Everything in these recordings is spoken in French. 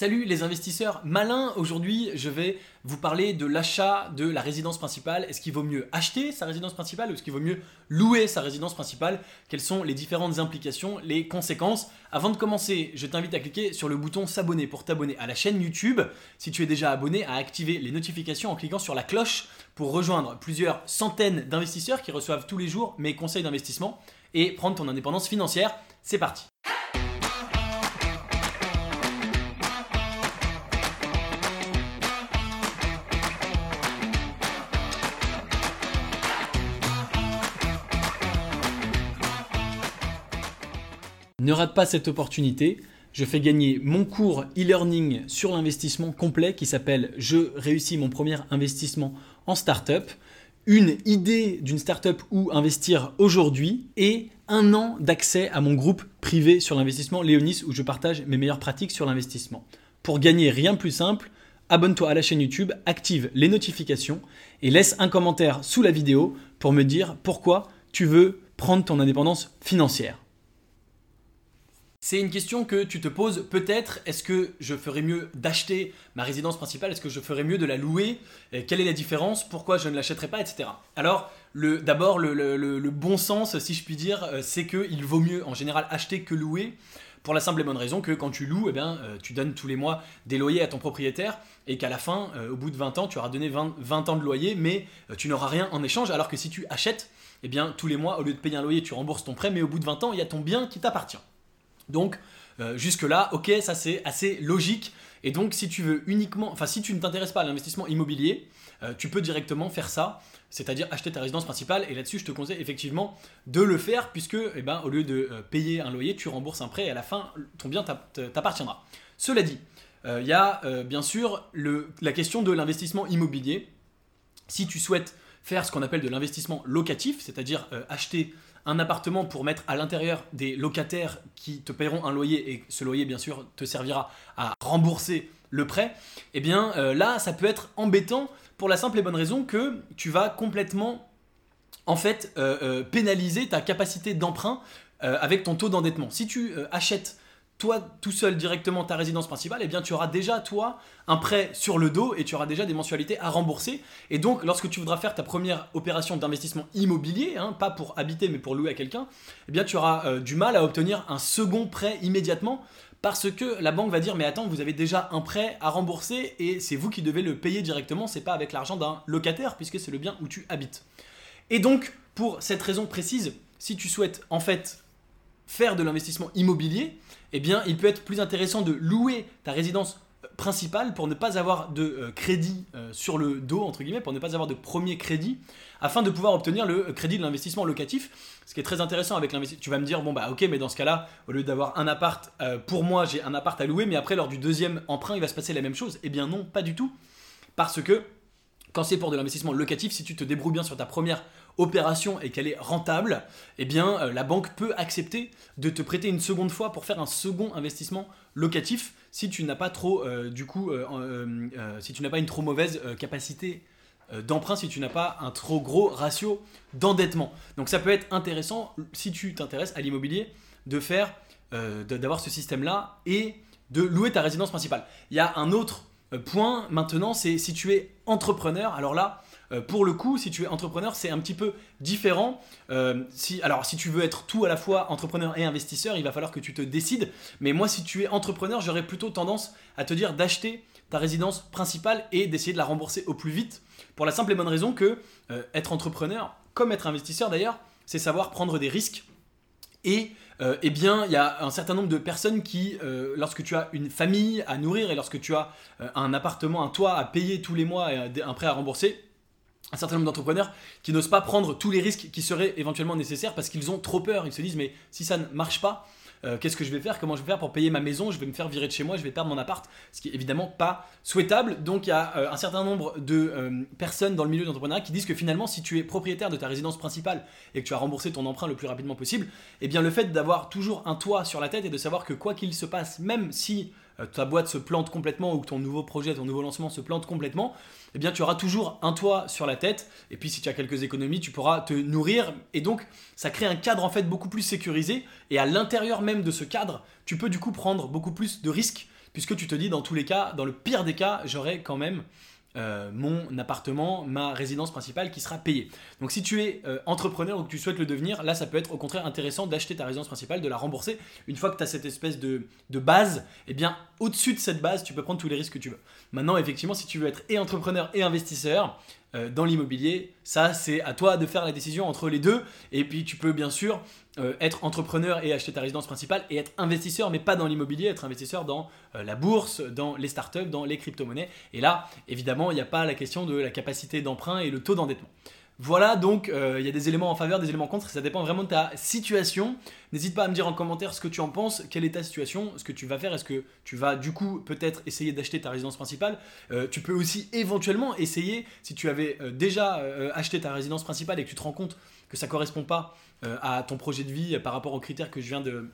Salut les investisseurs malins, aujourd'hui je vais vous parler de l'achat de la résidence principale. Est-ce qu'il vaut mieux acheter sa résidence principale ou est-ce qu'il vaut mieux louer sa résidence principale? Quelles sont les différentes implications, les conséquences? Avant de commencer, je t'invite à cliquer sur le bouton s'abonner pour t'abonner à la chaîne YouTube. Si tu es déjà abonné, à activer les notifications en cliquant sur la cloche pour rejoindre plusieurs centaines d'investisseurs qui reçoivent tous les jours mes conseils d'investissement et prendre ton indépendance financière. C'est parti Ne rate pas cette opportunité. Je fais gagner mon cours e-learning sur l'investissement complet qui s'appelle Je réussis mon premier investissement en startup. Une idée d'une startup où investir aujourd'hui et un an d'accès à mon groupe privé sur l'investissement Léonis où je partage mes meilleures pratiques sur l'investissement. Pour gagner rien de plus simple, abonne-toi à la chaîne YouTube, active les notifications et laisse un commentaire sous la vidéo pour me dire pourquoi tu veux prendre ton indépendance financière. C'est une question que tu te poses peut-être. Est-ce que je ferais mieux d'acheter ma résidence principale Est-ce que je ferais mieux de la louer Quelle est la différence Pourquoi je ne l'achèterais pas Etc. Alors, d'abord, le, bon sens, si je puis dire, euh, c'est qu'il vaut mieux en général acheter que louer. Pour la simple et bonne raison que quand tu loues, eh bien, euh, tu donnes tous les mois des loyers à ton propriétaire et qu'à la fin, euh, au bout de 20 ans, tu auras donné 20, ans de loyer, mais tu n'auras rien en échange. Alors que si tu achètes, eh bien, tous les mois, au lieu de payer un loyer, tu rembourses ton prêt, mais au bout de 20 ans, il y a ton bien qui t'appartient. Donc euh, jusque-là, ok, ça c'est assez logique. Et donc si tu veux uniquement, enfin si tu ne t'intéresses pas à l'investissement immobilier, euh, tu peux directement faire ça, c'est-à-dire acheter ta résidence principale. Et là-dessus, je te conseille effectivement de le faire puisque, eh ben, au lieu de euh, payer un loyer, tu rembourses un prêt et à la fin, ton bien t'appartiendra. Cela dit, il y a bien sûr la question de l'investissement immobilier. Si tu souhaites faire ce qu'on appelle de l'investissement locatif, c'est-à-dire acheter un appartement pour mettre à l'intérieur des locataires qui te paieront un loyer et ce loyer bien sûr te servira à rembourser le prêt, eh bien euh, là ça peut être embêtant pour la simple et bonne raison que tu vas complètement en fait euh, euh, pénaliser ta capacité d'emprunt avec ton taux d'endettement. Si tu achètes toi tout seul directement ta résidence principale, eh bien tu auras déjà toi un prêt sur le dos et tu auras déjà des mensualités à rembourser. Et donc lorsque tu voudras faire ta première opération d'investissement immobilier, hein, pas pour habiter mais pour louer à quelqu'un, eh bien tu auras euh, du mal à obtenir un second prêt immédiatement parce que la banque va dire mais attends vous avez déjà un prêt à rembourser et c'est vous qui devez le payer directement, c'est pas avec l'argent d'un locataire puisque c'est le bien où tu habites. Et donc pour cette raison précise, si tu souhaites en fait faire de l'investissement immobilier, eh bien, il peut être plus intéressant de louer ta résidence euh, principale pour ne pas avoir de euh, crédit euh, sur le dos, entre guillemets, pour ne pas avoir de premier crédit, afin de pouvoir obtenir le crédit de l'investissement locatif. Ce qui est très intéressant avec l'investissement. Tu vas me dire, bon, bah ok, mais dans ce cas-là, au lieu d'avoir un appart, pour moi, j'ai un appart à louer, mais après, lors du deuxième emprunt, il va se passer la même chose. Eh bien, non, pas du tout. Parce que quand c'est pour de l'investissement locatif, si tu te débrouilles bien sur ta première opération et qu'elle est rentable, eh bien euh, la banque peut accepter de te prêter une seconde fois pour faire un second investissement locatif si tu n'as pas trop euh, du coup euh, si tu n'as pas une trop mauvaise capacité d'emprunt si tu n'as pas un trop gros ratio d'endettement. Donc ça peut être intéressant si tu t'intéresses à l'immobilier de faire d'avoir ce système là et de louer ta résidence principale. Il y a un autre point maintenant, c'est si tu es entrepreneur, alors là, euh, pour le coup, si tu es entrepreneur, c'est un petit peu différent. Euh, alors, si tu veux être tout à la fois entrepreneur et investisseur, il va falloir que tu te décides. Mais moi, si tu es entrepreneur, j'aurais plutôt tendance à te dire d'acheter ta résidence principale et d'essayer de la rembourser au plus vite. Pour la simple et bonne raison que euh, être entrepreneur, comme être investisseur d'ailleurs, c'est savoir prendre des risques. Et eh bien, il y a un certain nombre de personnes qui, lorsque tu as une famille à nourrir et lorsque tu as un appartement, un toit à payer tous les mois et un prêt à rembourser, un certain nombre d'entrepreneurs qui n'osent pas prendre tous les risques qui seraient éventuellement nécessaires parce qu'ils ont trop peur. Ils se disent mais si ça ne marche pas, euh, qu'est-ce que je vais faire? Comment je vais faire pour payer ma maison? Je vais me faire virer de chez moi, je vais perdre mon appart, ce qui est évidemment pas souhaitable. Donc il y a euh, un certain nombre de euh, personnes dans le milieu de l'entrepreneuriat qui disent que finalement si tu es propriétaire de ta résidence principale et que tu as remboursé ton emprunt le plus rapidement possible, eh bien le fait d'avoir toujours un toit sur la tête et de savoir que quoi qu'il se passe, même si ta boîte se plante complètement ou ton nouveau projet, ton nouveau lancement se plante complètement, eh bien tu auras toujours un toit sur la tête. Et puis si tu as quelques économies, tu pourras te nourrir. Et donc ça crée un cadre en fait beaucoup plus sécurisé. Et à l'intérieur même de ce cadre, tu peux du coup prendre beaucoup plus de risques puisque tu te dis dans tous les cas, dans le pire des cas, j'aurai quand même euh, mon appartement, ma résidence principale qui sera payée. Donc si tu es euh, entrepreneur ou que tu souhaites le devenir, là ça peut être au contraire intéressant d'acheter ta résidence principale, de la rembourser. Une fois que tu as cette espèce de, base, eh bien au-dessus de cette base, tu peux prendre tous les risques que tu veux. Maintenant, effectivement, si tu veux être et entrepreneur et investisseur, dans l'immobilier, ça c'est à toi de faire la décision entre les deux. Et puis tu peux bien sûr euh, être entrepreneur et acheter ta résidence principale et être investisseur, mais pas dans l'immobilier, être investisseur dans euh, la bourse, dans les startups, dans les crypto-monnaies. Et là, évidemment, il n'y a pas la question de la capacité d'emprunt et le taux d'endettement. Voilà, donc euh, il y a des éléments en faveur, des éléments contre, ça dépend vraiment de ta situation. N'hésite pas à me dire en commentaire ce que tu en penses, quelle est ta situation, ce que tu vas faire, est-ce que tu vas du coup peut-être essayer d'acheter ta résidence principale. Euh, tu peux aussi éventuellement essayer, si tu avais euh, déjà acheté ta résidence principale et que tu te rends compte que ça ne correspond pas à ton projet de vie par rapport aux critères que je viens de,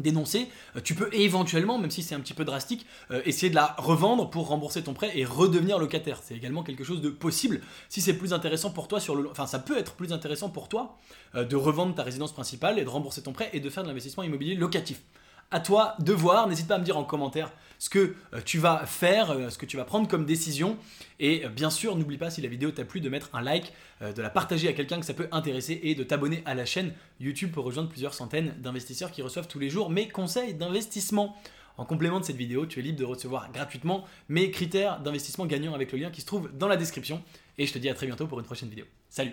dénoncer, euh, tu peux éventuellement, même si c'est un petit peu drastique, euh, essayer de la revendre pour rembourser ton prêt et redevenir locataire. C'est également quelque chose de possible. Si c'est plus intéressant pour toi sur le, enfin ça peut être plus intéressant pour toi euh, de revendre ta résidence principale et de rembourser ton prêt et de faire de l'investissement immobilier locatif à toi de voir. N'hésite pas à me dire en commentaire ce que euh, tu vas faire, euh, ce que tu vas prendre comme décision. Et euh, bien sûr, n'oublie pas si la vidéo t'a plu de mettre un like, de la partager à quelqu'un que ça peut intéresser et de t'abonner à la chaîne YouTube pour rejoindre plusieurs centaines d'investisseurs qui reçoivent tous les jours mes conseils d'investissement. En complément de cette vidéo, tu es libre de recevoir gratuitement mes critères d'investissement gagnant avec le lien qui se trouve dans la description. Et je te dis à très bientôt pour une prochaine vidéo. Salut